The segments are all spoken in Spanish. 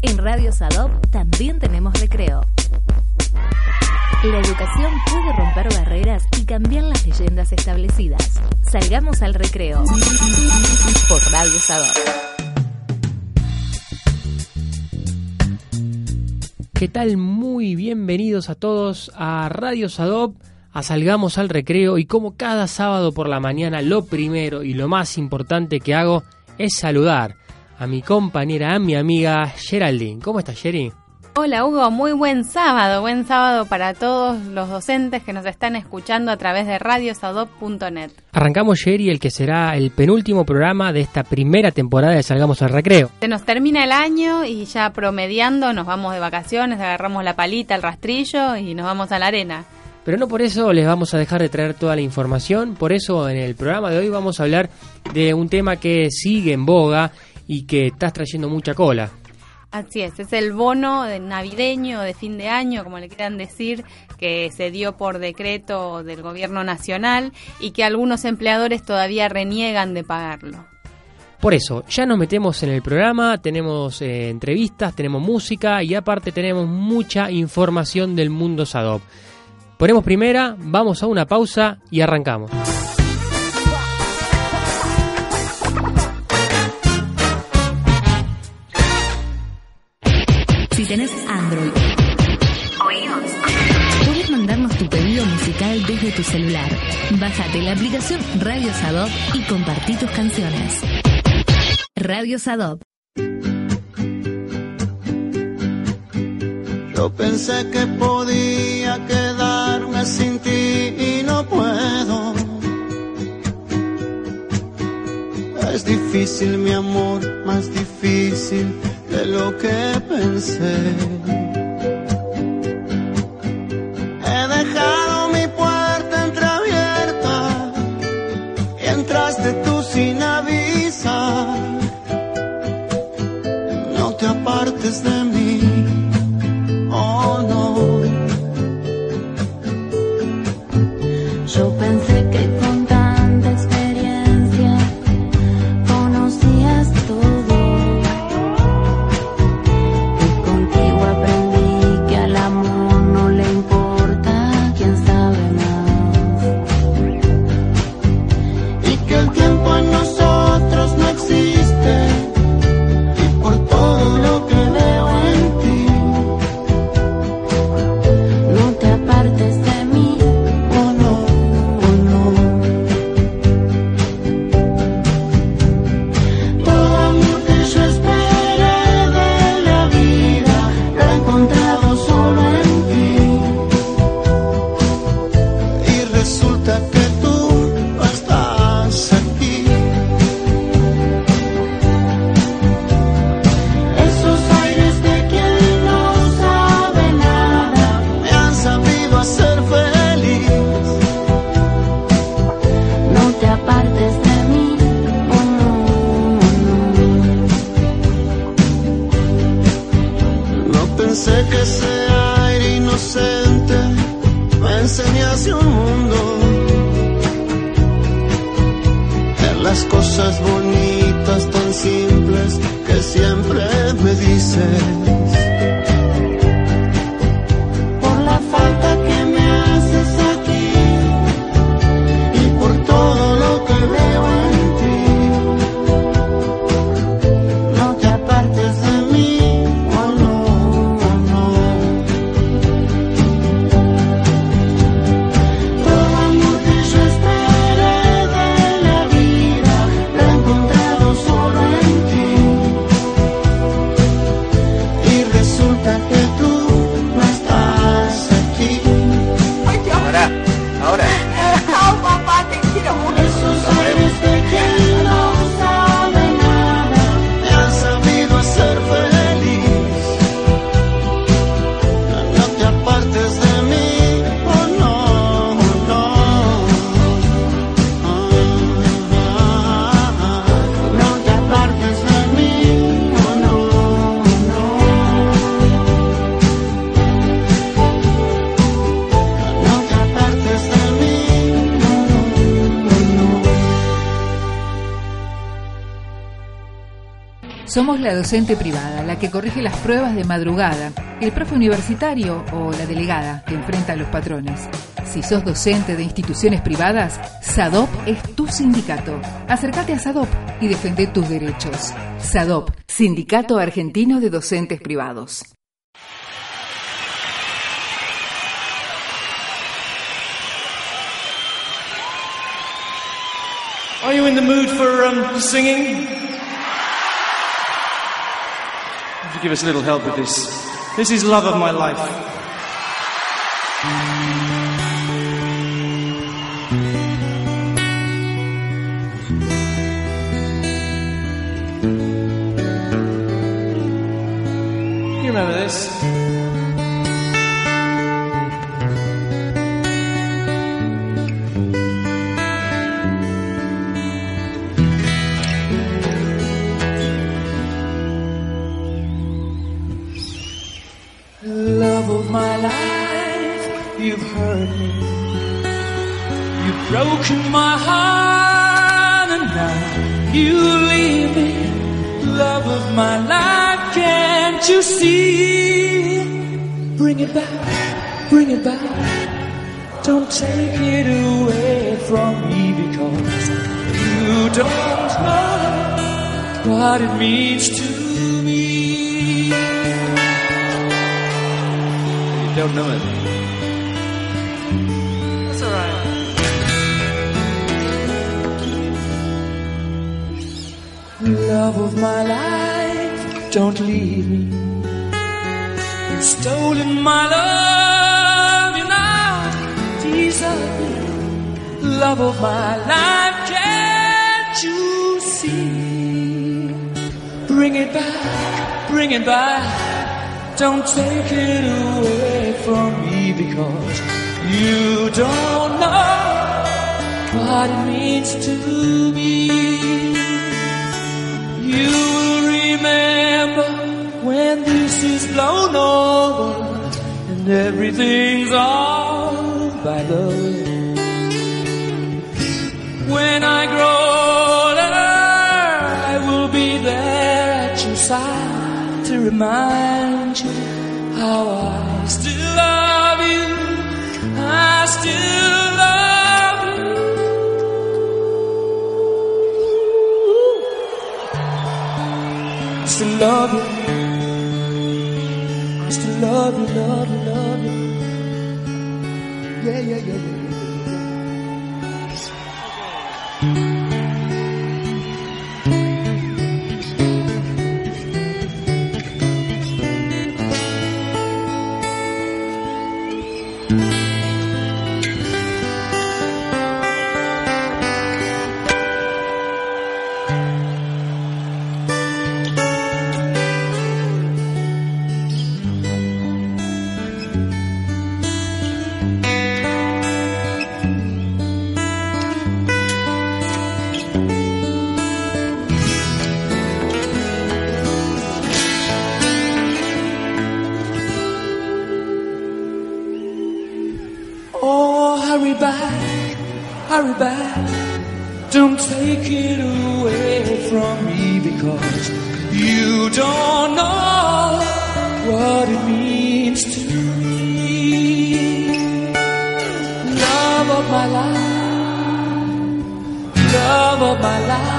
En Radio Sadop también tenemos recreo. La educación puede romper barreras y cambiar las leyendas establecidas. Salgamos al recreo. Por Radio Sadop. ¿Qué tal? Muy bienvenidos a todos a Radio Sadop, a Salgamos al Recreo y como cada sábado por la mañana lo primero y lo más importante que hago es saludar a mi compañera, a mi amiga Geraldine. ¿Cómo estás, Sherry? Hola Hugo, muy buen sábado, buen sábado para todos los docentes que nos están escuchando a través de radiosadop.net. Arrancamos Sherry el que será el penúltimo programa de esta primera temporada de Salgamos al Recreo. Se nos termina el año y ya promediando nos vamos de vacaciones, agarramos la palita, el rastrillo y nos vamos a la arena. Pero no por eso les vamos a dejar de traer toda la información, por eso en el programa de hoy vamos a hablar de un tema que sigue en boga y que estás trayendo mucha cola. Así es, es el bono de navideño de fin de año, como le quieran decir, que se dio por decreto del gobierno nacional y que algunos empleadores todavía reniegan de pagarlo. Por eso, ya nos metemos en el programa, tenemos eh, entrevistas, tenemos música y aparte tenemos mucha información del mundo SADOP. Ponemos primera, vamos a una pausa y arrancamos. Si tenés Android, puedes mandarnos tu pedido musical desde tu celular. Bájate la aplicación Radio Sadop y compartí tus canciones. Radio Sadop. Yo pensé que podía quedarme sin ti y no puedo. Es difícil mi amor, más difícil de lo que pensé. He dejado mi puerta entreabierta y entraste tú sin avisar. No te apartes de mí, docente privada, la que corrige las pruebas de madrugada, el profe universitario o la delegada que enfrenta a los patrones. Si sos docente de instituciones privadas, SADOP es tu sindicato. Acércate a SADOP y defende tus derechos. SADOP, Sindicato Argentino de Docentes Privados. Are you in mood for um, singing? Would you give us a little help with this? This is Love of My Life. Bring it back. Don't take it away from me because you don't know what it means to me. You will remember when this is blown over and everything's all by the way. When I grow remind you how I still love you. I still love you. I still love you. I still love you, love you, love you. Yeah, yeah, yeah, yeah. Love of my life.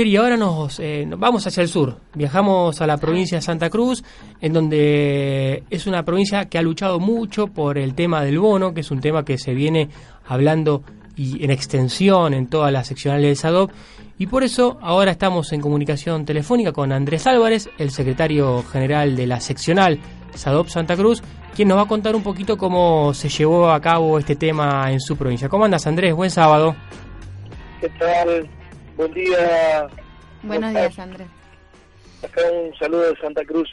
Jerry, ahora nos, eh, nos vamos hacia el sur. Viajamos a la provincia de Santa Cruz, en donde es una provincia que ha luchado mucho por el tema del bono, que es un tema que se viene hablando y en extensión en todas las seccionales de SADOP. Y por eso ahora estamos en comunicación telefónica con Andrés Álvarez, el secretario general de la seccional SADOP Santa Cruz, quien nos va a contar un poquito cómo se llevó a cabo este tema en su provincia. ¿Cómo andas, Andrés? Buen sábado. Buen día. Buenos días, Andrés. Acá un saludo de Santa Cruz.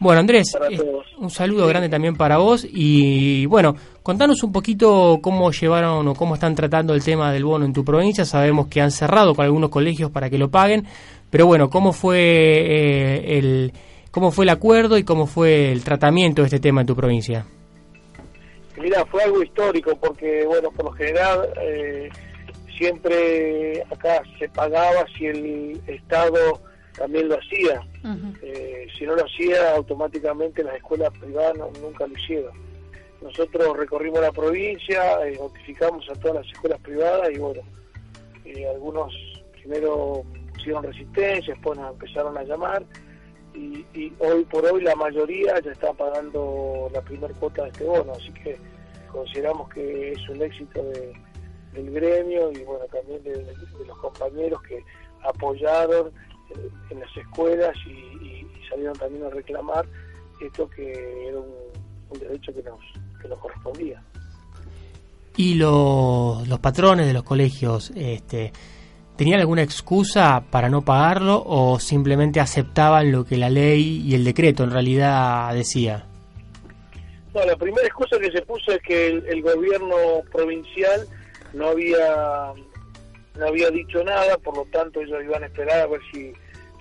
Bueno, Andrés, eh, un saludo grande también para vos y bueno, contanos un poquito cómo llevaron o cómo están tratando el tema del bono en tu provincia. Sabemos que han cerrado con algunos colegios para que lo paguen, pero bueno, ¿cómo fue eh, el cómo fue el acuerdo y cómo fue el tratamiento de este tema en tu provincia? Mira, fue algo histórico porque, bueno, por lo general eh, siempre acá se pagaba si el Estado también lo hacía. Eh, si no lo hacía, automáticamente las escuelas privadas no- nunca lo hicieron. Nosotros recorrimos la provincia, eh, notificamos a todas las escuelas privadas y bueno, eh, algunos primero hicieron resistencia, después nos empezaron a llamar y, y hoy por hoy la mayoría ya está pagando la primera cuota de este bono, así que consideramos que es un éxito de- del gremio y bueno también de, de los compañeros que apoyaron eh, en las escuelas y, y- y salieron también a reclamar esto que era un, un derecho que nos, que nos correspondía. ¿Y los, los patrones de los colegios este, tenían alguna excusa para no pagarlo o simplemente aceptaban lo que la ley y el decreto en realidad decía? No, la primera excusa que se puso es que el, el gobierno provincial no había no había dicho nada, por lo tanto ellos iban a esperar a ver si,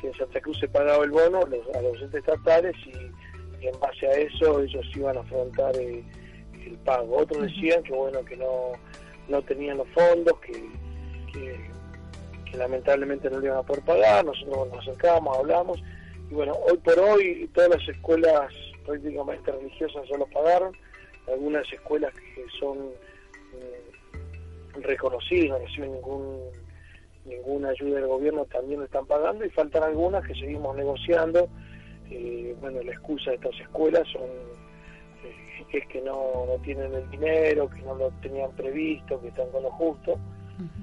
si en Santa Cruz se pagaba el bono los- a los entes estatales y, y en base a eso ellos iban a afrontar eh, el pago. Otros decían que bueno que no no tenían los fondos, que, que, que lamentablemente no le iban a poder pagar, nosotros nos acercamos, hablamos y bueno, hoy por hoy todas las escuelas prácticamente religiosas ya lo pagaron, algunas escuelas que son mm, reconocidas, no reciben ningún, ninguna ayuda del gobierno también lo están pagando y faltan algunas que seguimos negociando. Eh, bueno, la excusa de estas escuelas son eh, es que no, no tienen el dinero, que no lo tenían previsto, que están con lo justo.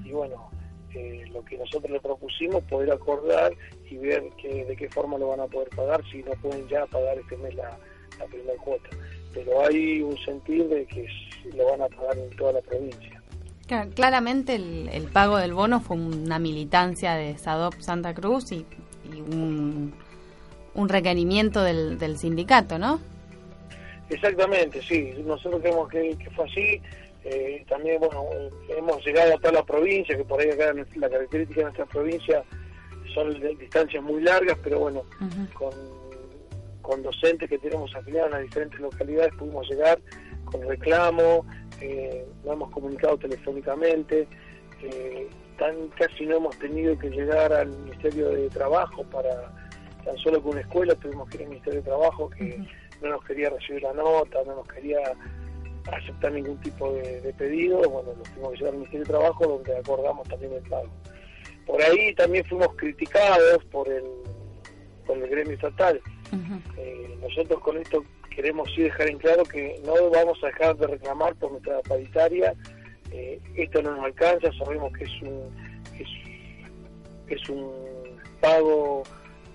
Y bueno, eh, lo que nosotros le propusimos, poder acordar y ver que, de qué forma lo van a poder pagar, si no pueden ya pagar este mes la, la primera cuota. Pero hay un sentir de que lo van a pagar en toda la provincia. Claro, claramente el, el pago del bono fue una militancia de SADOP Santa Cruz y, y un, un requerimiento del, del sindicato, ¿no? Exactamente, sí. Nosotros creemos que, que fue así. Eh, también, bueno, hemos llegado a toda la provincia, que por ahí acá la característica de nuestra provincia son distancias muy largas, pero bueno, con, con docentes que tenemos afiliados en las diferentes localidades pudimos llegar con reclamo, eh, lo hemos comunicado telefónicamente, eh, tan casi no hemos tenido que llegar al Ministerio de Trabajo para tan solo con una escuela tuvimos que ir al Ministerio de Trabajo que no nos quería recibir la nota, no nos quería aceptar ningún tipo de, de pedido, bueno, nos tuvimos que llevar al Ministerio de Trabajo donde acordamos también el pago. Por ahí también fuimos criticados por el, por el gremio estatal. Eh, nosotros con esto queremos sí dejar en claro que no vamos a dejar de reclamar por nuestra paritaria. Eh, esto no nos alcanza, sabemos que es un, es, es un pago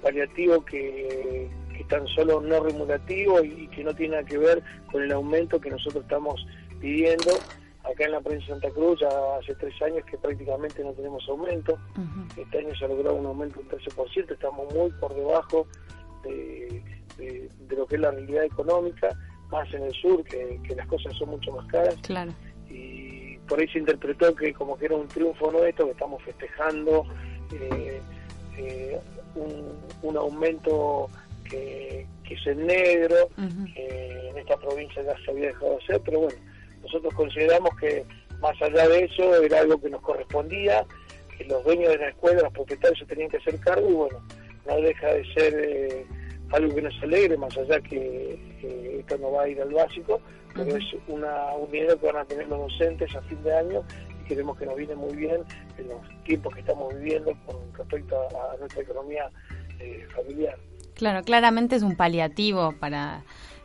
paliativo que, que tan solo no remunerativo y, que no tiene nada que ver con el aumento que nosotros estamos pidiendo acá en la provincia de Santa Cruz ya hace tres años que prácticamente no tenemos aumento. Este año se ha logrado un aumento del 13%, estamos muy por debajo de, de- de lo que es la realidad económica, más en el sur, que, que las cosas son mucho más caras. Claro. Y por ahí se interpretó que como que era un triunfo nuestro, que estamos festejando eh, eh, un, un aumento que, que es en negro, que en esta provincia ya se había dejado de hacer, pero bueno, nosotros consideramos que más allá de eso era algo que nos correspondía, que los dueños de la escuela, los propietarios se tenían que hacer cargo y bueno, no deja de ser eh, algo que nos alegre, más allá que esto no va a ir al básico, pero es una, un dinero que van a tener los docentes a fin de año y creemos que nos viene muy bien en los tiempos que estamos viviendo con respecto a, a nuestra economía eh, familiar. Claro, claramente es un paliativo para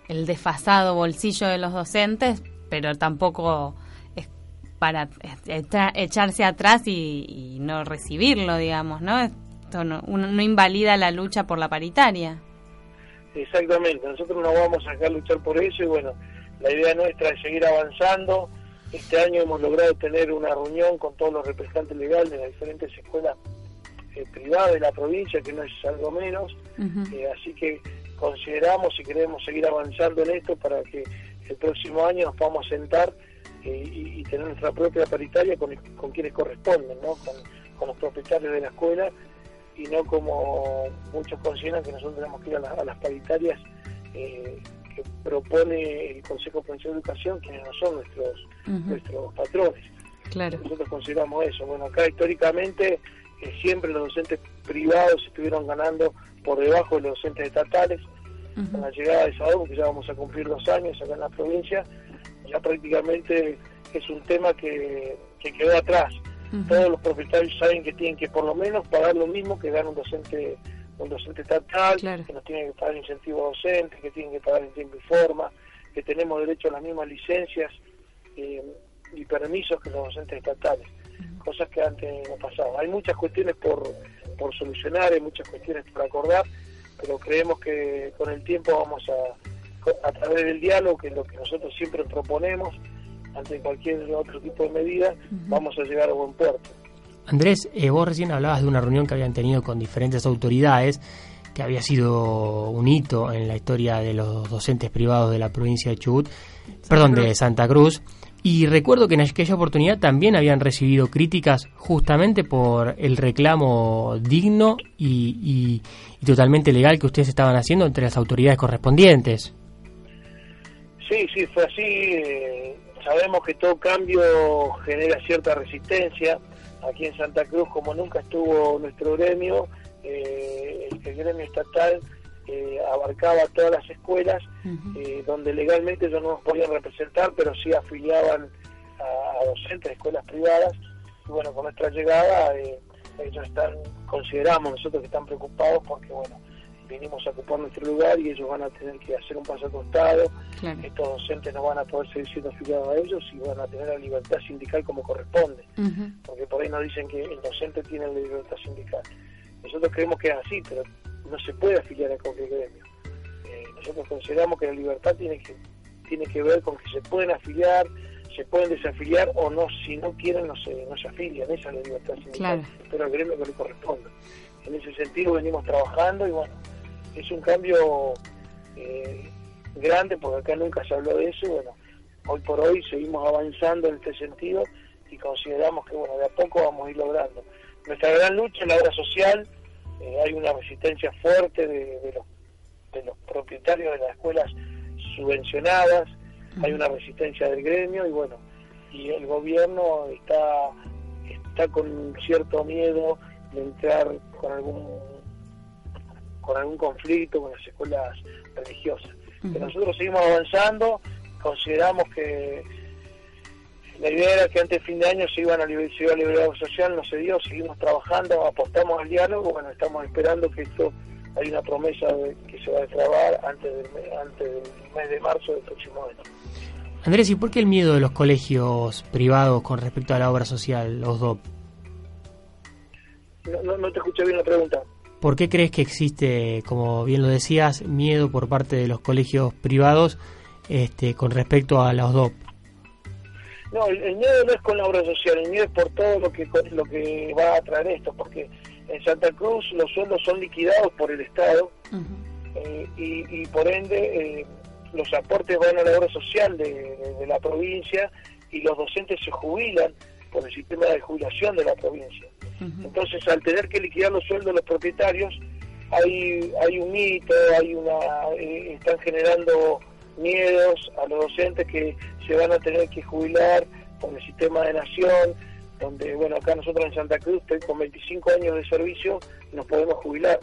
el desfasado bolsillo de los docentes, pero tampoco es para echa- echarse atrás y, y no recibirlo, digamos, ¿no? Esto no, uno no invalida la lucha por la paritaria. Exactamente, nosotros no vamos a dejar luchar por eso y bueno, la idea nuestra es seguir avanzando. Este año hemos logrado tener una reunión con todos los representantes legales de las diferentes escuelas eh, privadas de la provincia, que no es algo menos, Eh, así que consideramos y queremos seguir avanzando en esto para que el próximo año nos podamos sentar eh, y, y tener nuestra propia paritaria con, con quienes corresponden, ¿no? con, con los propietarios de la escuela y no como muchos consideran que nosotros tenemos que ir a, la- a las paritarias eh, que propone el Consejo Provincial de Educación, quienes no son nuestros, nuestros patrones. Claro. Nosotros consideramos eso. Bueno, acá históricamente eh, siempre los docentes privados estuvieron ganando por debajo de los docentes estatales. Con la llegada de Sadov, que ya vamos a cumplir dos años acá en la provincia, ya prácticamente es un tema que, que quedó atrás. Todos los propietarios saben que tienen que por lo menos pagar lo mismo que gana un docente un docente estatal, que nos tienen que pagar incentivo docente, que tienen que pagar en tiempo y forma, que tenemos derecho a las mismas licencias eh, y permisos que los docentes estatales, cosas que antes no pasaban. Hay muchas cuestiones por, por solucionar, hay muchas cuestiones por acordar, pero creemos que con el tiempo vamos a, a través del diálogo, que es lo que nosotros siempre proponemos, ante cualquier otro tipo de medida, vamos a llegar a buen puerto. Andrés, eh, vos recién hablabas de una reunión que habían tenido con diferentes autoridades, que había sido un hito en la historia de los docentes privados de la provincia de Chubut, perdón, de Santa Cruz. Y recuerdo que en aquella oportunidad también habían recibido críticas justamente por el reclamo digno y, y- y totalmente legal que ustedes estaban haciendo entre las autoridades correspondientes. Sí, sí, fue así. eh, sabemos que todo cambio genera cierta resistencia. Aquí en Santa Cruz, como nunca estuvo nuestro gremio, eh, el, el gremio estatal eh, abarcaba todas las escuelas, eh, donde legalmente ellos no nos podían representar, pero sí afiliaban a, a docentes de escuelas privadas. Y bueno, con nuestra llegada, eh, ellos están, consideramos nosotros que están preocupados porque, bueno, vinimos a ocupar nuestro lugar y ellos van a tener que hacer un paso costado. Claro. Estos docentes no van a poder seguir siendo afiliados a ellos y van a tener la libertad sindical como corresponde. Porque por ahí nos dicen que el docente tiene la libertad sindical. Nosotros creemos que es así, pero no se puede afiliar a cualquier gremio. Eh, nosotros consideramos que la libertad tiene que tiene que ver con que se pueden afiliar, se pueden desafiliar o no, si no quieren no se, no se afilian, esa es la libertad sindical, Claro. pero al gremio que le corresponde. En ese sentido venimos trabajando y bueno, es un cambio eh, grande porque acá nunca se habló de eso bueno, hoy por hoy seguimos avanzando en este sentido y consideramos que bueno, de a poco vamos a ir logrando. Nuestra gran lucha en la obra social, eh, hay una resistencia fuerte de, de los, de los propietarios de las escuelas subvencionadas, hay una resistencia del gremio y bueno, y el gobierno está, está con cierto miedo de entrar con algún con algún conflicto con las escuelas religiosas. Pero nosotros seguimos avanzando, consideramos que la idea era que antes de fin de año se iban a liberar la social, no se dio, seguimos trabajando, apostamos al diálogo, bueno, estamos esperando que esto, hay una promesa de que se va a destrabar antes del, antes del mes de marzo del próximo año. Andrés, ¿y por qué el miedo de los colegios privados con respecto a la obra social, los DOP? No, no, no te escuché bien la pregunta. ¿Por qué crees que existe, como bien lo decías, miedo por parte de los colegios privados este, con respecto a los DOP? No, el, el miedo no es con la obra social, el miedo es por todo lo que lo que va a traer esto, porque en Santa Cruz los sueldos son liquidados por el Estado eh, y, y por ende eh, los aportes van a la obra social de, de- de la provincia y los docentes se jubilan por el sistema de jubilación de la provincia. Entonces, al tener que liquidar los sueldos de los propietarios, hay, hay un mito, hay una, eh, están generando miedos a los docentes que se van a tener que jubilar por el sistema de nación, donde, bueno, acá nosotros en Santa Cruz, estoy con 25 años de servicio, nos podemos jubilar.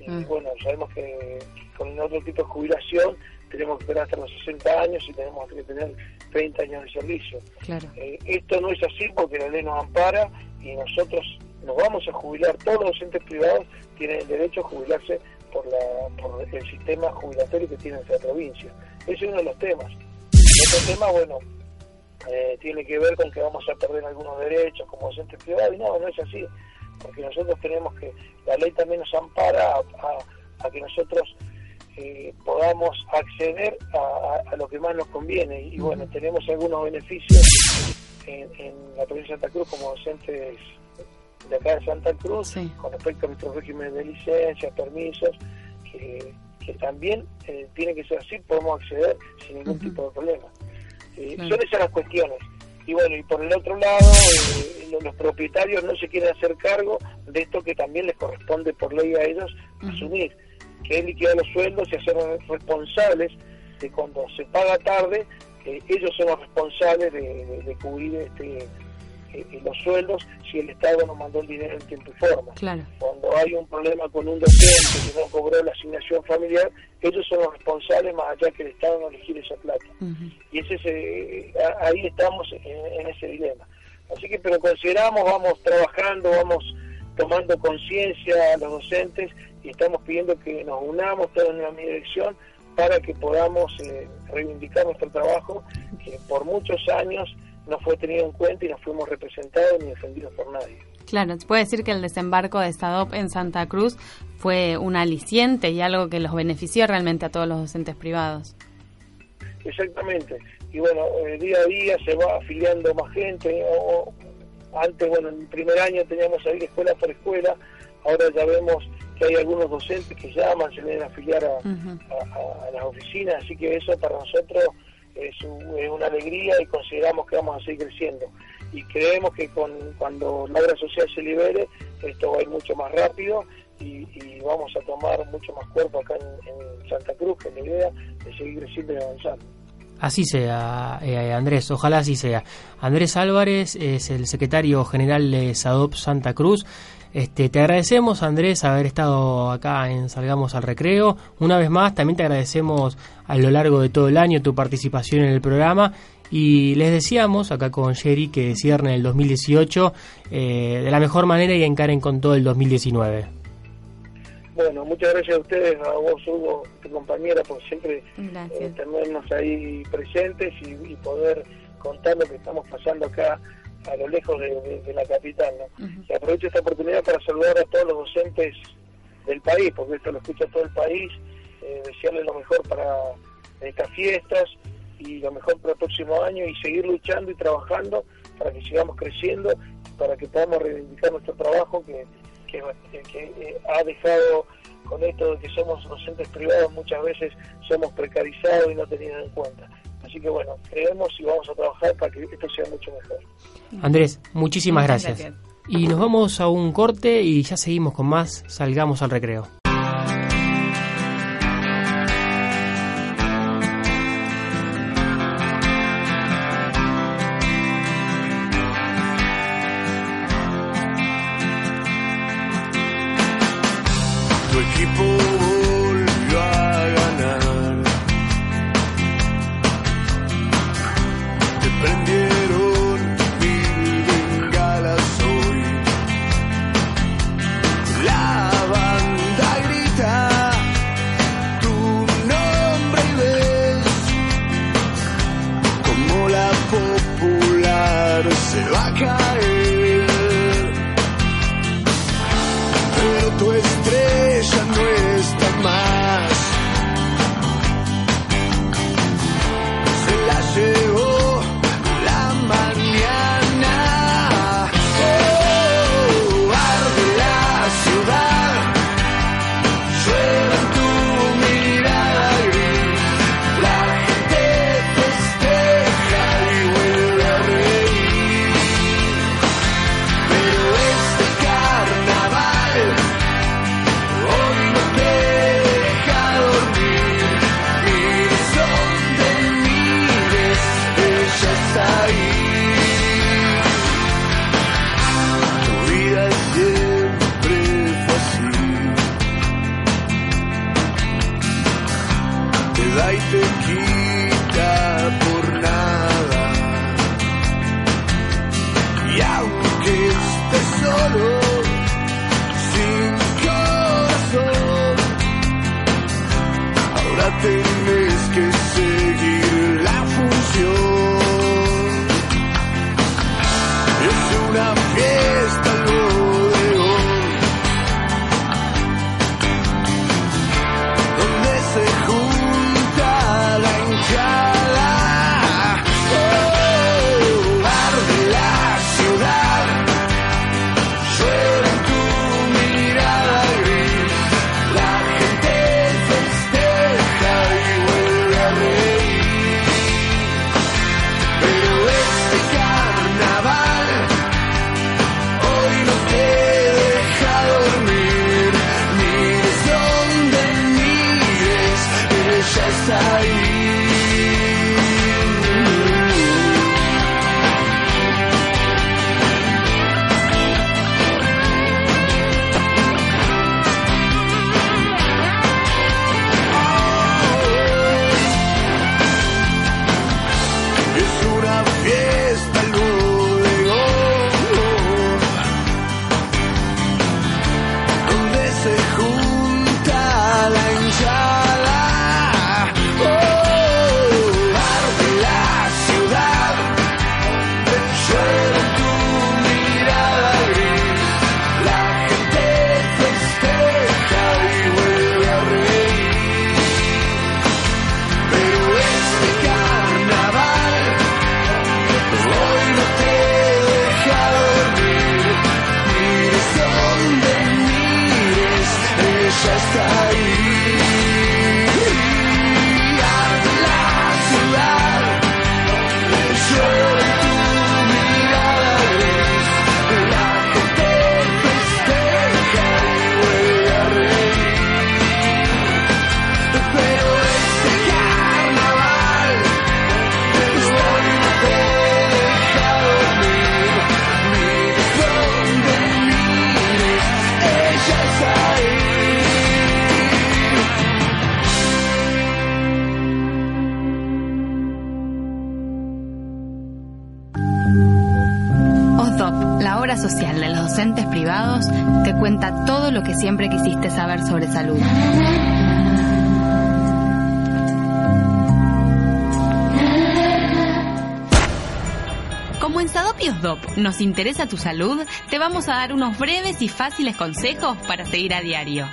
Y bueno, sabemos que con otro tipo de jubilación tenemos que esperar hasta los 60 años y tenemos que tener 30 años de servicio. Claro. Eh, esto no es así porque la ley nos ampara y nosotros nos vamos a jubilar, todos los docentes privados tienen el derecho a jubilarse por, la, por el sistema jubilatorio que tiene nuestra provincia. Ese es uno de los temas. Otro tema, bueno, eh, tiene que ver con que vamos a perder algunos derechos como docentes privados y no, no es así, porque nosotros tenemos que, la ley también nos ampara a, a- a que nosotros eh, podamos acceder a, a- a lo que más nos conviene y bueno, tenemos algunos beneficios en, en la provincia de Santa Cruz como docentes de acá de Santa Cruz Sí. con respecto a nuestro régimen de licencias, permisos, que, que también eh, tiene que ser así, podemos acceder sin ningún tipo de problema. Eh, Claro. Son esas las cuestiones. Y bueno, y por el otro lado, eh, lo- los propietarios no se quieren hacer cargo de esto que también les corresponde por ley a ellos asumir, que es liquidar los sueldos y hacer responsables de cuando se paga tarde, ellos son los responsables de, de- de cubrir este, eh, los sueldos si el Estado no mandó el dinero en tiempo y forma Claro. cuando hay un problema con un docente que no cobró la asignación familiar, ellos son los responsables más allá que el Estado no les gire esa plata. Ujú. Y ese es, eh, ahí estamos en, en ese dilema. Así que, pero consideramos, vamos trabajando, vamos tomando conciencia a los docentes y estamos pidiendo que nos unamos todos en misma dirección para que podamos eh, reivindicar nuestro trabajo, que por muchos años no fue tenido en cuenta y no fuimos representados ni defendidos por nadie. Claro, se puede decir que el desembarco de SADOP en Santa Cruz fue un aliciente y algo que los benefició realmente a todos los docentes privados. Exactamente. Y bueno, eh, día a día se va afiliando más gente. O, antes, bueno, en el primer año teníamos ahí escuela por escuela. Ahora ya vemos que hay algunos docentes que llaman, se vienen a afiliar a, Ujú. a- a- a las oficinas. Así que eso para nosotros es, un- una alegría y consideramos que vamos a seguir creciendo. Y creemos que con, cuando la obra social se libere, esto va a ir mucho más rápido y, y vamos a tomar mucho más cuerpo acá en, en Santa Cruz, que es la idea de seguir creciendo y avanzando. Así sea, eh, Andrés, ojalá así sea. Andrés Álvarez es el secretario general de SADOP Santa Cruz. Este, te agradecemos, Andrés, haber estado acá en Salgamos al Recreo. Una vez más, también te agradecemos a lo largo de todo el año tu participación en el programa. Y les decíamos acá con Jerry que cierren el 2018 eh, de la mejor manera y encaren con todo el 2019. Bueno, muchas gracias a ustedes, a vos, Hugo, tu compañera, por siempre eh, tenernos ahí presentes y, y poder contar lo que estamos pasando acá a lo lejos de, de- de la capital. ¿no? Y aprovecho esta oportunidad para saludar a todos los docentes del país, porque esto lo escucha todo el país, eh, desearles lo mejor para estas fiestas y lo mejor para el próximo año y seguir luchando y trabajando para que sigamos creciendo, para que podamos reivindicar nuestro trabajo que, que, que, eh, ha dejado con esto de que somos docentes privados muchas veces somos precarizados y no tenidos en cuenta. Así que bueno, creemos y vamos a trabajar para que esto sea mucho mejor. Andrés, muchísimas gracias. Y nos vamos a un corte y ya seguimos con más. Salgamos al recreo. Pero tu nos interesa tu salud, te vamos a dar unos breves y fáciles consejos para seguir a diario.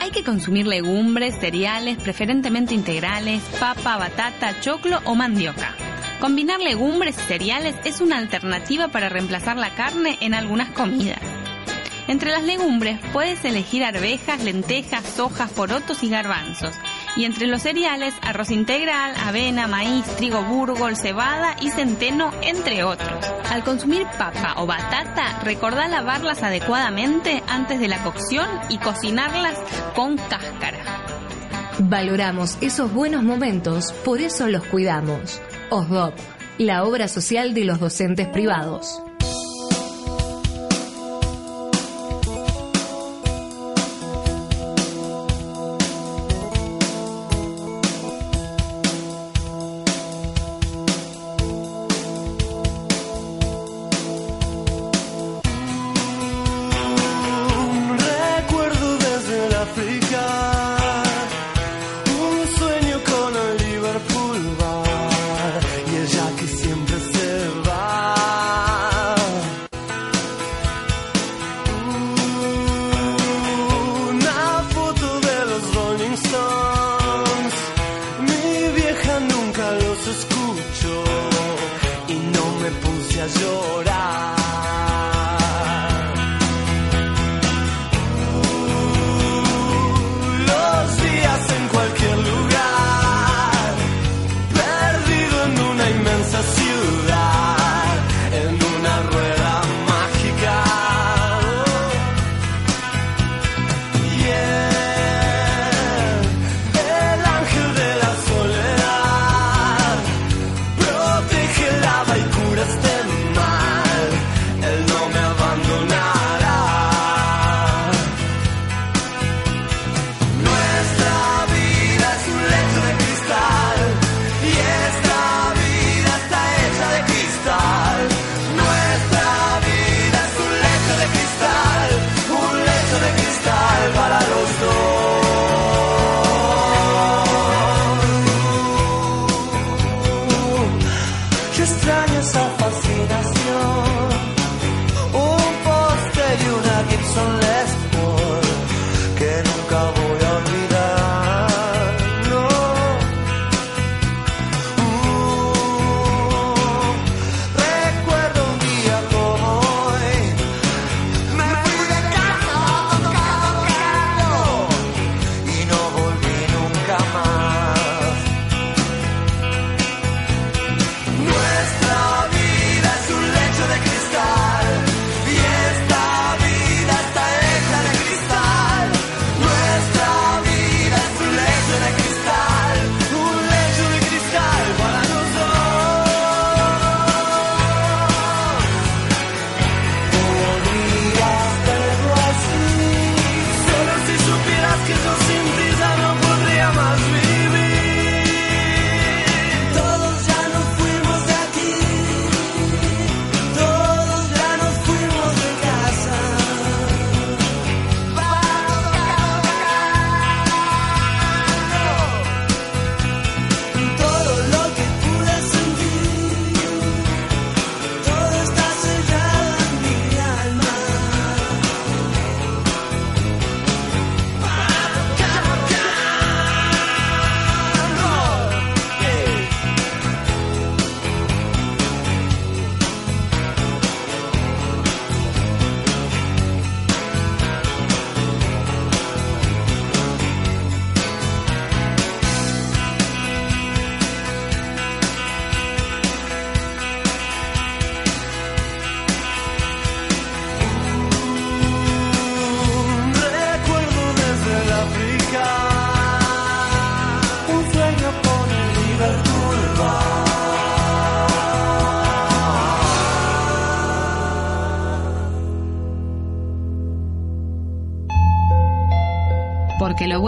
Hay que consumir legumbres, cereales, preferentemente integrales, papa, batata, choclo o mandioca. Combinar legumbres y cereales es una alternativa para reemplazar la carne en algunas comidas. Entre las legumbres puedes elegir arvejas, lentejas, sojas, porotos y garbanzos, y entre los cereales, arroz integral, avena, maíz, trigo burgol, cebada y centeno, entre otros. Al consumir papa o batata, recordá lavarlas adecuadamente antes de la cocción y cocinarlas con cáscara. Valoramos esos buenos momentos, por eso los cuidamos. OSDOP, la obra social de los docentes privados.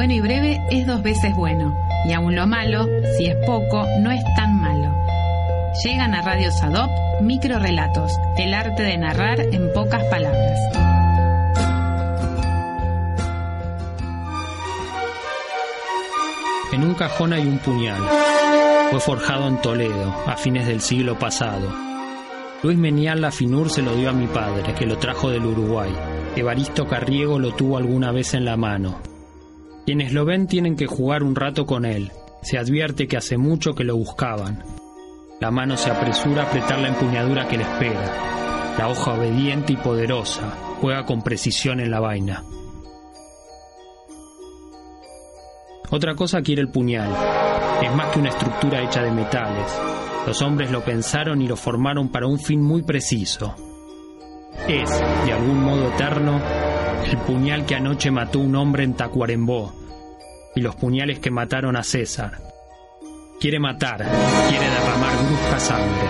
bueno y breve es dos veces bueno, y aun lo malo, si es poco, no es tan malo. Llegan a Radio Sadop microrelatos, el arte de narrar en pocas palabras. En un cajón hay un puñal. Fue forjado en Toledo, a fines del siglo pasado. Luis Menial Lafinur se lo dio a mi padre, que lo trajo del Uruguay. Evaristo Carriego lo tuvo alguna vez en la mano. Quienes lo ven tienen que jugar un rato con él. Se advierte que hace mucho que lo buscaban. La mano se apresura a apretar la empuñadura que le espera. La hoja obediente y poderosa juega con precisión en la vaina. Otra cosa quiere el puñal. Es más que una estructura hecha de metales. Los hombres lo pensaron y lo formaron para un fin muy preciso. Es, de algún modo eterno, el puñal que anoche mató un hombre en Tacuarembó y los puñales que mataron a César. Quiere matar, quiere derramar brusca sangre.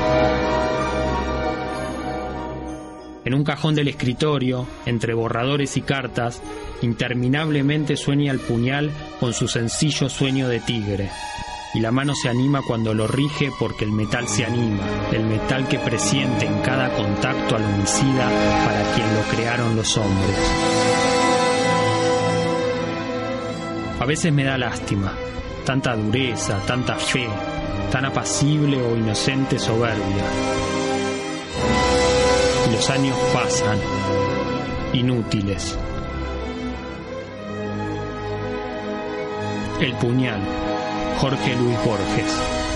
En un cajón del escritorio, entre borradores y cartas, interminablemente sueña el puñal con su sencillo sueño de tigre. Y la mano se anima cuando lo rige porque el metal se anima, el metal que presiente en cada contacto al homicida para quien lo crearon los hombres. A veces me da lástima, tanta dureza, tanta fe, tan apacible o inocente soberbia. Los años pasan, inútiles. El puñal, Jorge Luis Borges.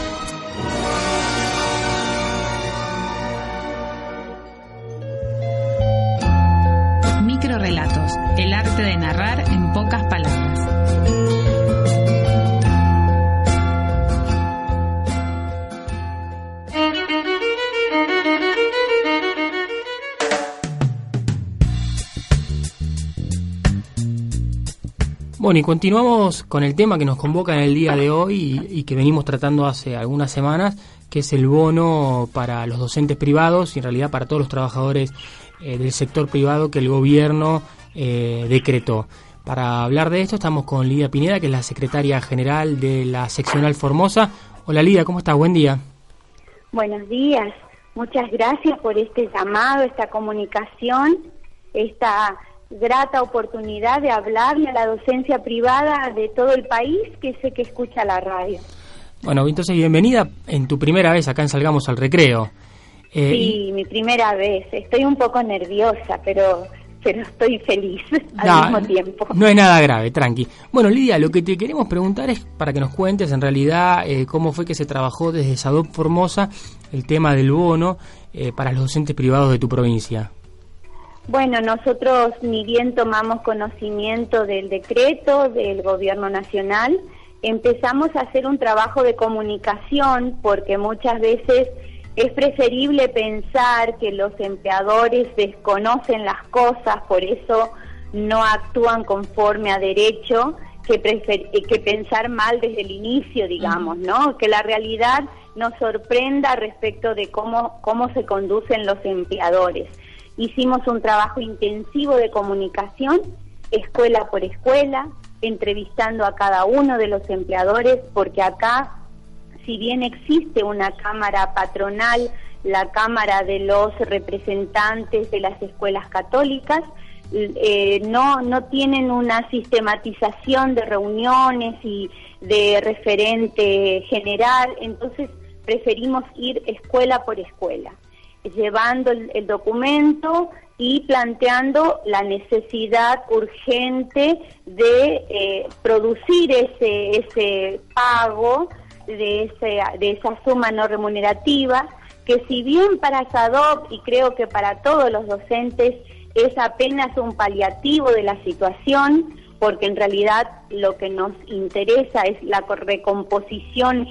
Bueno, y continuamos con el tema que nos convoca en el día de hoy y, que venimos tratando hace algunas semanas, que es el bono para los docentes privados y en realidad para todos los trabajadores eh, del sector privado que el gobierno eh, decretó. Para hablar de esto estamos con Lidia Pineda, que es la secretaria general de la seccional Formosa. Hola Lidia, ¿cómo estás? Buen día. Buenos días, muchas gracias por este llamado, esta comunicación, esta grata oportunidad de hablarle a la docencia privada de todo el país que sé que escucha la radio. Bueno, entonces bienvenida en tu primera vez acá en Salgamos al Recreo. Eh, sí, mi primera vez, estoy un poco nerviosa, pero pero estoy feliz al No, mismo tiempo. No es nada grave, tranqui. Bueno, Lidia, lo que te queremos preguntar es para que nos cuentes en realidad eh, cómo fue que se trabajó desde Sadop Formosa el tema del bono eh, para los docentes privados de tu provincia. Bueno, nosotros ni bien tomamos conocimiento del decreto del gobierno nacional, empezamos a hacer un trabajo de comunicación porque muchas veces es preferible pensar que los empleadores desconocen las cosas, por eso no actúan conforme a derecho, que, prefer- eh, que pensar mal desde el inicio, digamos, ¿no? Que la realidad nos sorprenda respecto de cómo, cómo se conducen los empleadores. Hicimos un trabajo intensivo de comunicación, escuela por escuela, entrevistando a cada uno de los empleadores, porque acá si bien existe una cámara patronal, la Cámara de los Representantes de las Escuelas Católicas, eh, no, no tienen una sistematización de reuniones y de referente general, entonces preferimos ir escuela por escuela, llevando el, el documento y planteando la necesidad urgente de eh, producir ese, ese pago de, ese, de esa suma no remunerativa, que si bien para SADOP y creo que para todos los docentes es apenas un paliativo de la situación, porque en realidad lo que nos interesa es la co- recomposición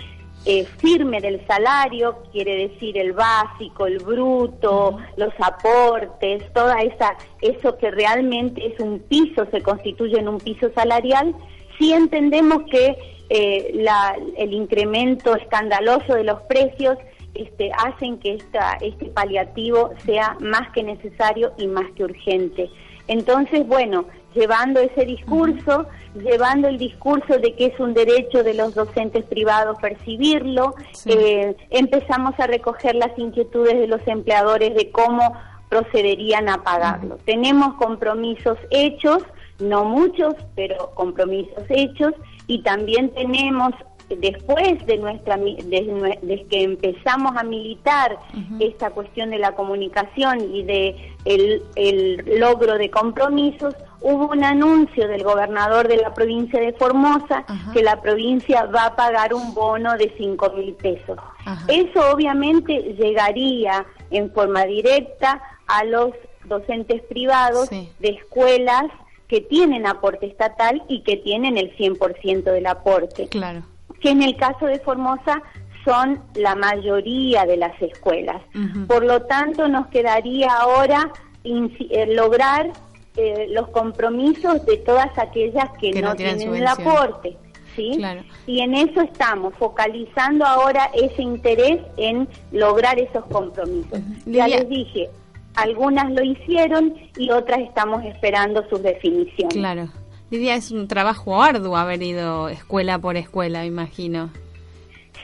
eh, firme del salario, quiere decir el básico, el bruto, los aportes, toda esa eso que realmente es un piso, se constituye en un piso salarial, sí entendemos que eh, la- el incremento escandaloso de los precios este, hacen que esta, este paliativo sea más que necesario y más que urgente. Entonces, bueno, llevando ese discurso, llevando el discurso de que es un derecho de los docentes privados percibirlo, eh, empezamos a recoger las inquietudes de los empleadores de cómo procederían a pagarlo. Tenemos compromisos hechos, no muchos, pero compromisos hechos, y también tenemos después de nuestra de, de que empezamos a militar esta cuestión de la comunicación y de el, el logro de compromisos hubo un anuncio del gobernador de la provincia de Formosa que la provincia va a pagar un bono de cinco mil pesos eso obviamente llegaría en forma directa a los docentes privados de escuelas que tienen aporte estatal y que tienen el 100% del aporte. Claro. Que en el caso de Formosa son la mayoría de las escuelas. Por lo tanto, nos quedaría ahora eh, lograr eh, los compromisos de todas aquellas que, Que no no, tienen tienen el aporte. ¿sí? Y en eso estamos, focalizando ahora ese interés en lograr esos compromisos. Ya les dije, algunas lo hicieron y otras estamos esperando sus definiciones. Claro. Lidia, es un trabajo arduo haber ido escuela por escuela, imagino.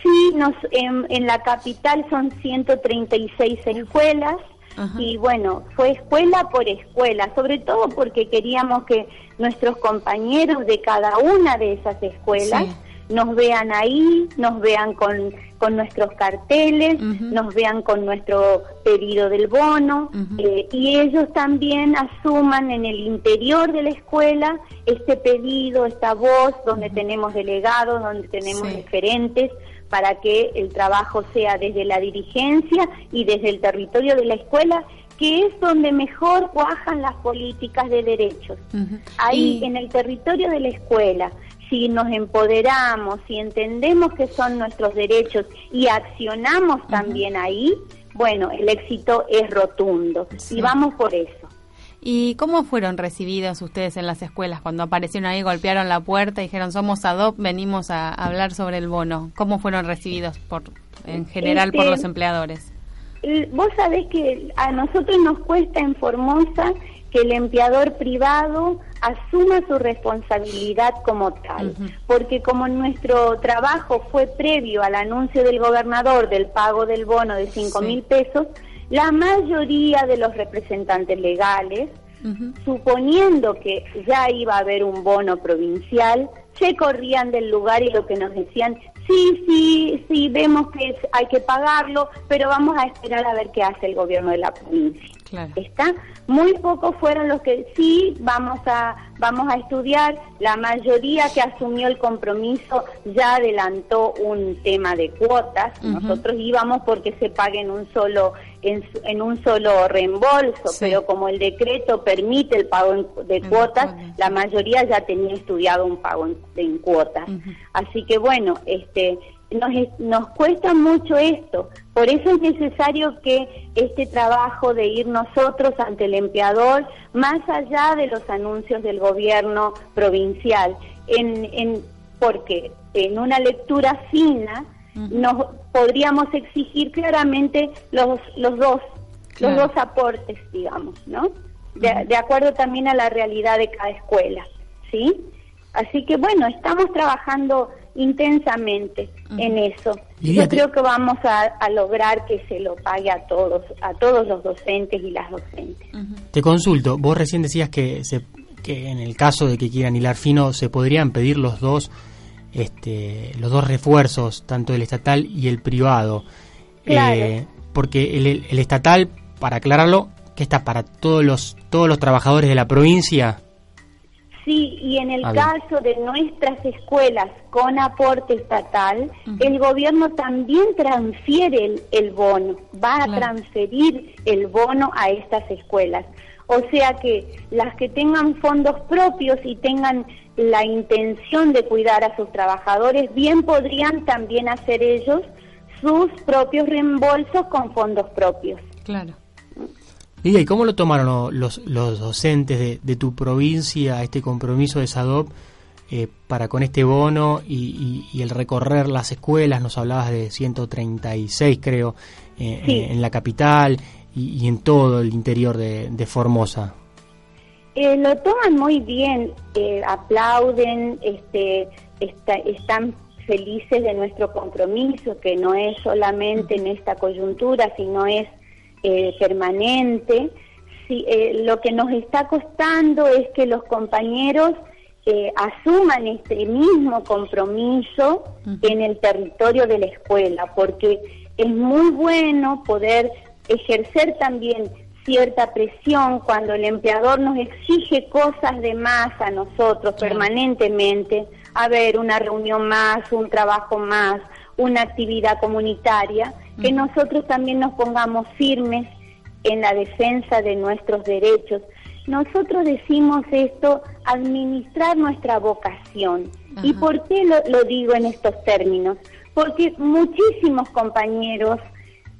Sí, nos, en, en la capital son 136 escuelas y bueno, fue escuela por escuela, sobre todo porque queríamos que nuestros compañeros de cada una de esas escuelas nos vean ahí, nos vean con, con nuestros carteles, nos vean con nuestro pedido del bono eh, y ellos también asuman en el interior de la escuela este pedido, esta voz, donde tenemos delegados, donde tenemos referentes para que el trabajo sea desde la dirigencia y desde el territorio de la escuela, que es donde mejor cuajan las políticas de derechos. Ahí, en el territorio de la escuela, si nos empoderamos, si entendemos que son nuestros derechos y accionamos también ahí, bueno, el éxito es rotundo. Y vamos por eso. ¿Y cómo fueron recibidos ustedes en las escuelas cuando aparecieron ahí, golpearon la puerta y dijeron somos ADOP, venimos a hablar sobre el bono? ¿Cómo fueron recibidos por en general por Este, los empleadores? Vos sabés que a nosotros nos cuesta en Formosa que el empleador privado asuma su responsabilidad como tal, porque como nuestro trabajo fue previo al anuncio del gobernador del pago del bono de cinco mil pesos, la mayoría de los representantes legales, suponiendo que ya iba a haber un bono provincial, se corrían del lugar y lo que nos decían, sí, sí, sí, vemos que hay que pagarlo, pero vamos a esperar a ver qué hace el gobierno de la provincia. ¿Está? Muy pocos fueron los que sí vamos a vamos a estudiar. La mayoría que asumió el compromiso ya adelantó un tema de cuotas. Nosotros íbamos porque se pague en un solo en, en un solo reembolso, pero como el decreto permite el pago en- de cuotas, la mayoría ya tenía estudiado un pago en, en cuotas. Así que bueno, este nos, nos cuesta mucho esto. Por eso es necesario que este trabajo de ir nosotros ante el empleador, más allá de los anuncios del gobierno provincial, en, en, porque en una lectura fina nos podríamos exigir claramente los, los dos, Claro. los dos aportes, digamos, ¿no? De, de acuerdo también a la realidad de cada escuela, ¿sí? Así que bueno, estamos trabajando intensamente en eso. Yo creo que vamos a, a lograr que se lo pague a todos, a todos los docentes y las docentes. Te consulto, vos recién decías que, se, que en el caso de que quieran hilar fino se podrían pedir los dos, este, los dos refuerzos, tanto el estatal y el privado. Claro. Eh, porque el, el estatal, para aclararlo, que está para todos los todos los trabajadores de la provincia. Sí, y en el caso de nuestras escuelas con aporte estatal, el gobierno también transfiere el, el bono, va a transferir el bono a estas escuelas. O sea que las que tengan fondos propios y tengan la intención de cuidar a sus trabajadores, bien podrían también hacer ellos sus propios reembolsos con fondos propios. Claro. Lidia, ¿y cómo lo tomaron lo- los, los docentes de, de tu provincia este compromiso de SADOP eh, para con este bono y, y- y el recorrer las escuelas? Nos hablabas de 136, creo, eh, Sí. eh, en la capital y, y en todo el interior de, de Formosa. Eh, lo toman muy bien, eh, aplauden, este, está- están felices de nuestro compromiso, que no es solamente en esta coyuntura, sino es eh, permanente. Sí, eh, lo que nos está costando es que los compañeros eh, asuman este mismo compromiso en el territorio de la escuela, porque es muy bueno poder ejercer también cierta presión cuando el empleador nos exige cosas de más a nosotros permanentemente, a ver, una reunión más, un trabajo más, una actividad comunitaria, que nosotros también nos pongamos firmes en la defensa de nuestros derechos. Nosotros decimos esto, administrar nuestra vocación. ¿Y por qué lo, lo digo en estos términos? Porque muchísimos compañeros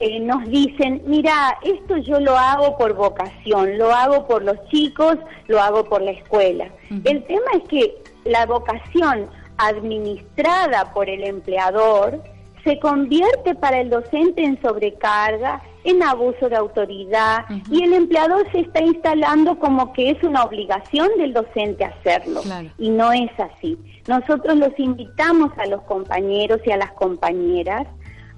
eh, nos dicen, mira, esto yo lo hago por vocación, lo hago por los chicos, lo hago por la escuela. El tema es que la vocación administrada por el empleador se convierte para el docente en sobrecarga, en abuso de autoridad y el empleador se está instalando como que es una obligación del docente hacerlo y no es así. Nosotros los invitamos a los compañeros y a las compañeras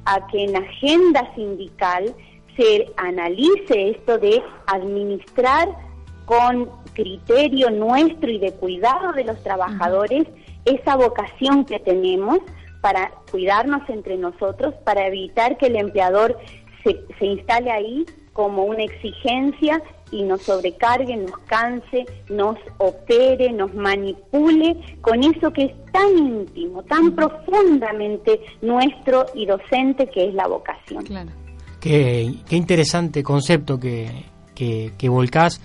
a que en agenda sindical se analice esto de administrar con criterio nuestro y de cuidado de los trabajadores esa vocación que tenemos para cuidarnos entre nosotros, para evitar que el empleador se, se instale ahí como una exigencia y nos sobrecargue, nos canse, nos opere, nos manipule con eso que es tan íntimo, tan profundamente nuestro y docente que es la vocación. Qué, qué interesante concepto que, que, que volcás,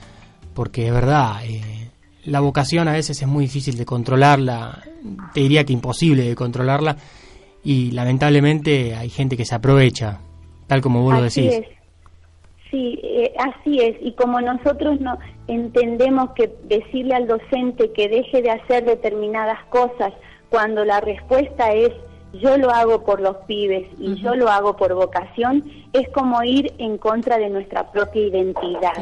porque es verdad, eh, la vocación a veces es muy difícil de controlarla, te diría que imposible de controlarla, y lamentablemente hay gente que se aprovecha, tal como vos lo decís. es. Sí, eh, así es. Y como nosotros no entendemos que decirle al docente que deje de hacer determinadas cosas cuando la respuesta es yo lo hago por los pibes y yo lo hago por vocación, es como ir en contra de nuestra propia identidad.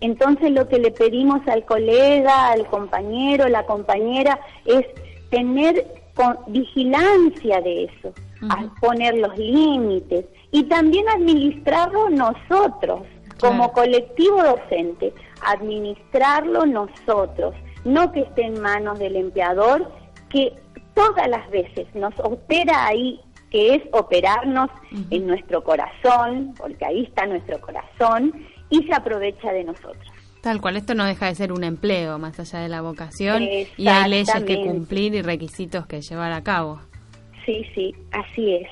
Entonces lo que le pedimos al colega, al compañero, la compañera, es tener con- vigilancia de eso, a poner los límites y también administrarlo nosotros como colectivo docente, administrarlo nosotros, no que esté en manos del empleador, que todas las veces nos opera ahí, que es operarnos en nuestro corazón, porque ahí está nuestro corazón, y se aprovecha de nosotros. Tal cual, esto no deja de ser un empleo más allá de la vocación y hay leyes que cumplir y requisitos que llevar a cabo. Sí, sí, así es.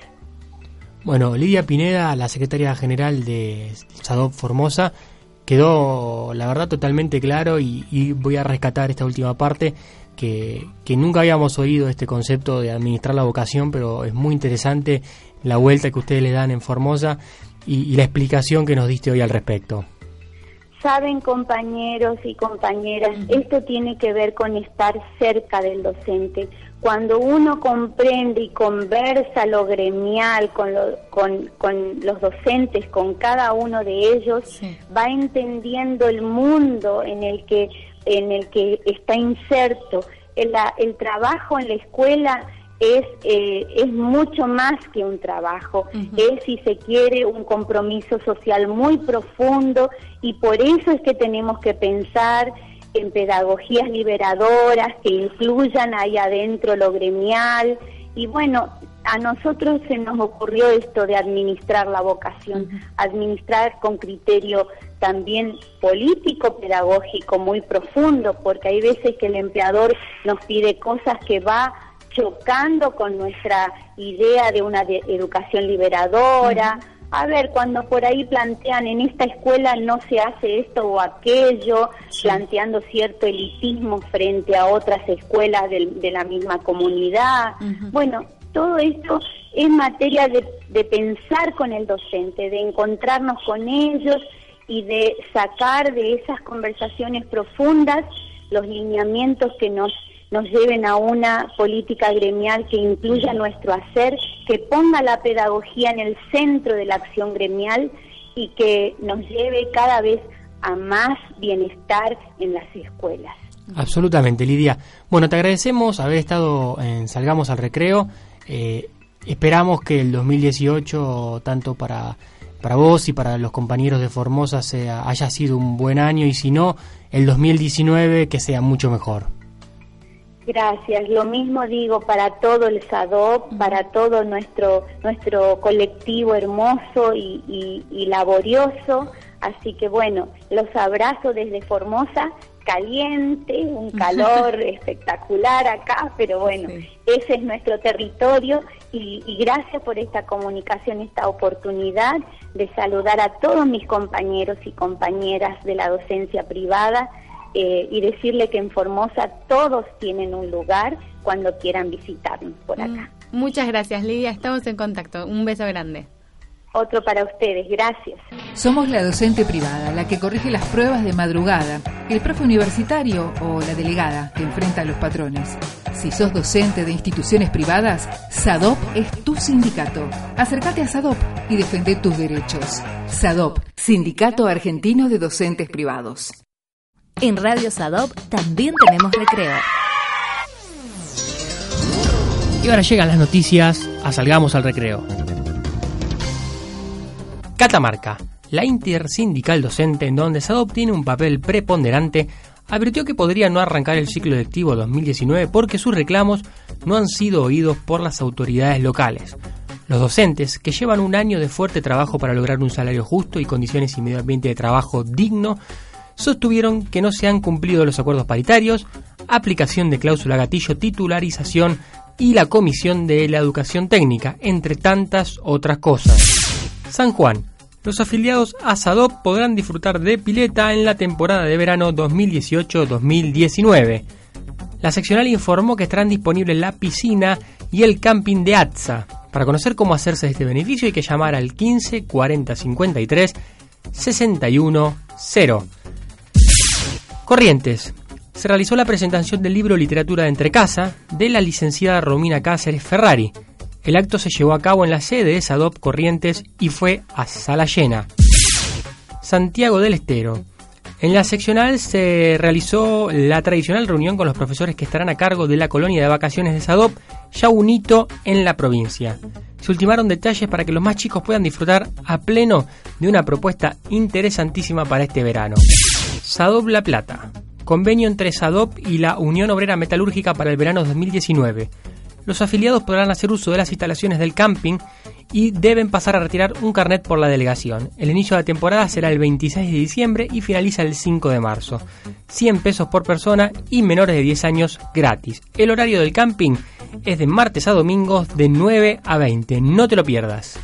Bueno, Lidia Pineda, la secretaria general de SADOP Formosa, quedó, la verdad, totalmente claro y, y voy a rescatar esta última parte, que, que nunca habíamos oído este concepto de administrar la vocación, pero es muy interesante la vuelta que ustedes le dan en Formosa y, y la explicación que nos diste hoy al respecto. Saben compañeros y compañeras, esto tiene que ver con estar cerca del docente. Cuando uno comprende y conversa lo gremial con, lo- con, con los docentes, con cada uno de ellos, va entendiendo el mundo en el que, en el que está inserto. El trabajo en la escuela es, eh, es mucho más que un trabajo, es, si se quiere, un compromiso social muy profundo y por eso es que tenemos que pensar en pedagogías liberadoras que incluyan ahí adentro lo gremial y bueno, a nosotros se nos ocurrió esto de administrar la vocación, administrar con criterio también político, pedagógico muy profundo, porque hay veces que el empleador nos pide cosas que va chocando con nuestra idea de una de- educación liberadora. A ver, cuando por ahí plantean en esta escuela no se hace esto o aquello, planteando cierto elitismo frente a otras escuelas del- de, la misma comunidad. Bueno, todo esto es materia de, de pensar con el docente, de encontrarnos con ellos y de sacar de esas conversaciones profundas los lineamientos que nos nos lleven a una política gremial que incluya nuestro hacer, que ponga la pedagogía en el centro de la acción gremial y que nos lleve cada vez a más bienestar en las escuelas. Absolutamente, Lidia. Bueno, te agradecemos haber estado en Salgamos al Recreo. Eh, esperamos que el 2018, tanto para, para vos y para los compañeros de Formosa, sea, haya sido un buen año y si no, el 2019 que sea mucho mejor. Gracias. Lo mismo digo para todo el SADOP, para todo nuestro nuestro colectivo hermoso y, y- y laborioso. Así que bueno, los abrazo desde Formosa, caliente, un calor espectacular acá, pero bueno, ese es nuestro territorio y, y gracias por esta comunicación, esta oportunidad de saludar a todos mis compañeros y compañeras de la docencia privada eh, y decirle que en Formosa todos tienen un lugar cuando quieran visitarnos por acá. Muchas gracias, Lidia. Estamos en contacto. Un beso grande. Otro para ustedes, gracias. Somos la docente privada, la que corrige las pruebas de madrugada, el profe universitario o la delegada que enfrenta a los patrones. Si sos docente de instituciones privadas, SADOP es tu sindicato. Acércate a SADOP y defende tus derechos. SADOP, Sindicato Argentino de Docentes Privados. En Radio Sadop también tenemos recreo. Y ahora llegan las noticias a Salgamos al Recreo. Catamarca, la intersindical docente en donde SADOP tiene un papel preponderante, advirtió que podría no arrancar el ciclo lectivo 2019 porque sus reclamos no han sido oídos por las autoridades locales. Los docentes, que llevan un año de fuerte trabajo para lograr un salario justo y condiciones y medio ambiente de trabajo digno, sostuvieron que no se han cumplido los acuerdos paritarios, aplicación de cláusula gatillo, titularización y la comisión de la educación técnica, entre tantas otras cosas. San Juan. Los afiliados a SADOP podrán disfrutar de pileta en la temporada de verano 2018-2019. La seccional informó que estarán disponibles la piscina y el camping de ATSA. Para conocer cómo hacerse de este beneficio hay que llamar al 15 40 53 61 0. Corrientes. Se realizó la presentación del libro Literatura de Entre Casa de la licenciada Romina Cáceres Ferrari. El acto se llevó a cabo en la sede de SADOP Corrientes y fue a sala llena. Santiago del Estero. En la seccional se realizó la tradicional reunión con los profesores que estarán a cargo de la colonia de vacaciones de SADOP, ya un hito en la provincia. Se ultimaron detalles para que los más chicos puedan disfrutar a pleno de una propuesta interesantísima para este verano. SADOP La Plata. Convenio entre SADOP y la Unión Obrera Metalúrgica para el verano 2019. Los afiliados podrán hacer uso de las instalaciones del camping y deben pasar a retirar un carnet por la delegación. El inicio de la temporada será el 26 de diciembre y finaliza el 5 de marzo. 100 pesos por persona y menores de 10 años gratis. El horario del camping es de martes a domingos de 9 a 20. No te lo pierdas.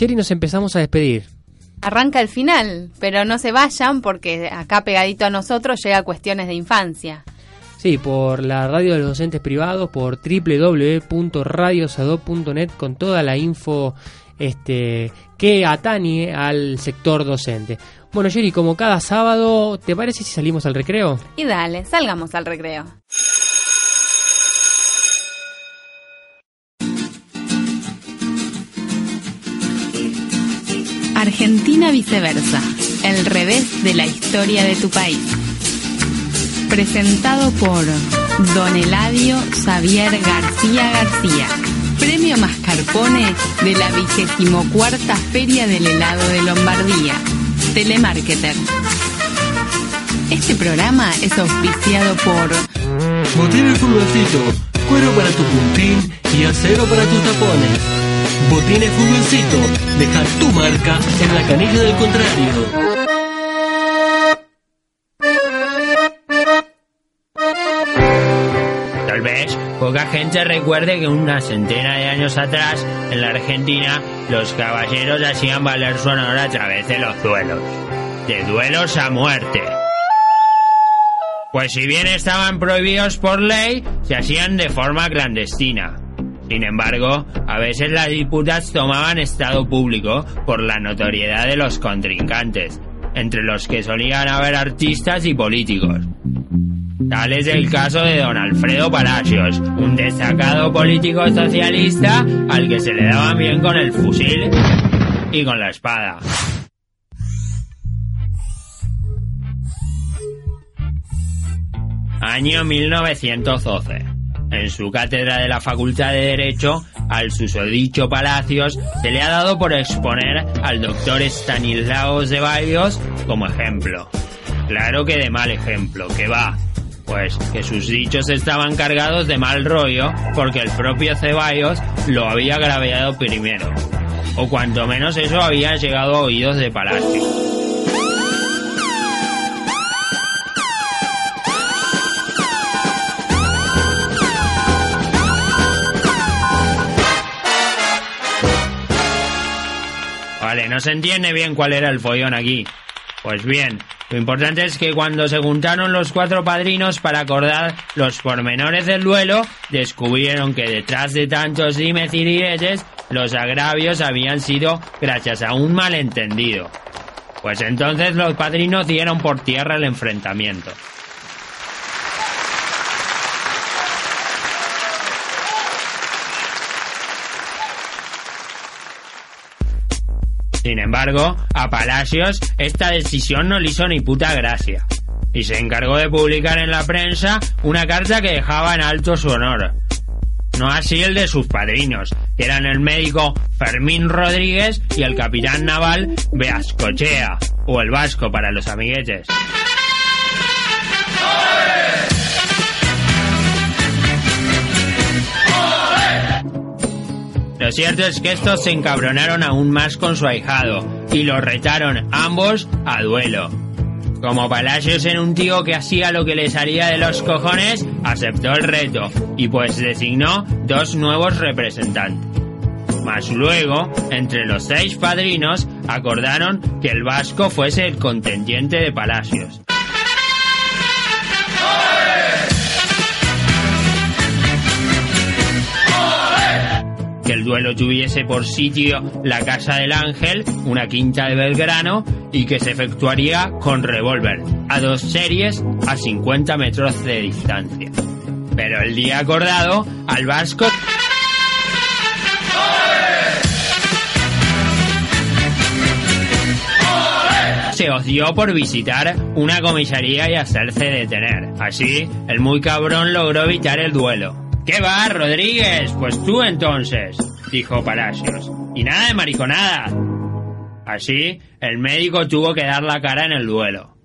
Sherry, nos empezamos a despedir. Arranca el final, pero no se vayan porque acá pegadito a nosotros llega cuestiones de infancia. Sí, por la radio de los docentes privados, por www.radiosadop.net con toda la info este, que atañe al sector docente. Bueno, Jerry, como cada sábado, ¿te parece si salimos al recreo? Y dale, salgamos al recreo. Argentina viceversa, el revés de la historia de tu país. Presentado por Don Eladio Xavier García García, premio Mascarpone de la vigésimo cuarta Feria del Helado de Lombardía, Telemarketer. Este programa es auspiciado por Botín el cuero para tu puntín y acero para tus tapones. Botín el Fulgoncito, deja tu marca en la canilla del contrario. Tal vez poca gente recuerde que una centena de años atrás, en la Argentina, los caballeros hacían valer su honor a través de los duelos. De duelos a muerte. Pues si bien estaban prohibidos por ley, se hacían de forma clandestina. Sin embargo, a veces las disputas tomaban estado público por la notoriedad de los contrincantes, entre los que solían haber artistas y políticos. Tal es el caso de don Alfredo Palacios, un destacado político socialista al que se le daba bien con el fusil y con la espada. Año 1912. En su cátedra de la Facultad de Derecho, al susodicho Palacios se le ha dado por exponer al doctor Stanislao Ceballos como ejemplo. Claro que de mal ejemplo, que va. Pues que sus dichos estaban cargados de mal rollo porque el propio Ceballos lo había agraviado primero. O cuanto menos eso había llegado a oídos de Palacio. No se entiende bien cuál era el follón aquí. Pues bien, lo importante es que cuando se juntaron los cuatro padrinos para acordar los pormenores del duelo, descubrieron que detrás de tantos dimes y diretes, los agravios habían sido gracias a un malentendido. Pues entonces los padrinos dieron por tierra el enfrentamiento. Sin embargo, a Palacios esta decisión no le hizo ni puta gracia. Y se encargó de publicar en la prensa una carta que dejaba en alto su honor. No así el de sus padrinos, que eran el médico Fermín Rodríguez y el capitán naval Beascochea, o el vasco para los amiguetes. Lo cierto es que estos se encabronaron aún más con su ahijado y lo retaron ambos a duelo. Como Palacios era un tío que hacía lo que le salía de los cojones, aceptó el reto y pues designó dos nuevos representantes. Mas luego, entre los seis padrinos, acordaron que el vasco fuese el contendiente de Palacios. Que el duelo tuviese por sitio la Casa del Ángel, una quinta de Belgrano, y que se efectuaría con revólver, a dos series a 50 metros de distancia. Pero el día acordado, al vasco... se oció por visitar una comisaría y hacerse detener. Así, el muy cabrón logró evitar el duelo. ¿Qué va, Rodríguez? Pues tú entonces, dijo Palacios. Y nada de mariconada. Así, el médico tuvo que dar la cara en el duelo.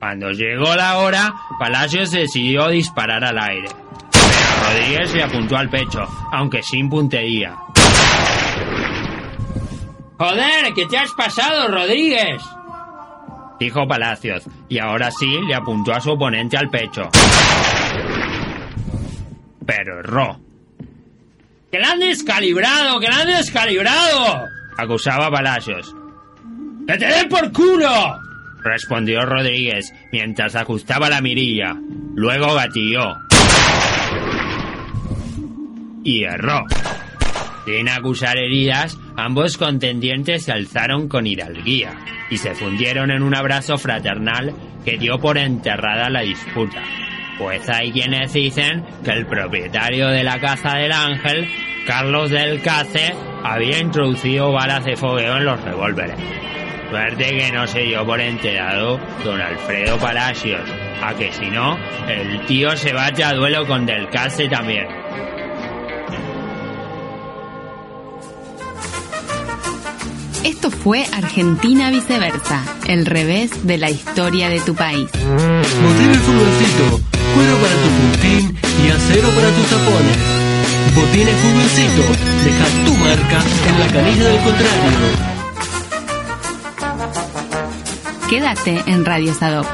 Cuando llegó la hora, Palacios decidió disparar al aire. Pero Rodríguez le apuntó al pecho, aunque sin puntería. ¡Joder! ¿Qué te has pasado, Rodríguez? Dijo Palacios, y ahora sí le apuntó a su oponente al pecho pero erró. ¡Que la han descalibrado! ¡Que la han descalibrado! acusaba Palacios. ¡Que te den por culo! respondió Rodríguez mientras ajustaba la mirilla. Luego gatilló. Y erró. Sin acusar heridas, ambos contendientes se alzaron con hidalguía y se fundieron en un abrazo fraternal que dio por enterrada la disputa. Pues hay quienes dicen que el propietario de la Caza del Ángel, Carlos del Cace, había introducido balas de fogueo en los revólveres. Suerte que no se dio por enterado don Alfredo Palacios, a que si no, el tío se vaya a duelo con del Cace también. Esto fue Argentina viceversa, el revés de la historia de tu país. Botín el fulgoncito, cuero para tu puntín y acero para tus tapones. Botín el fulgoncito, deja tu marca en la canilla del contrario. Quédate en Radio Sadop.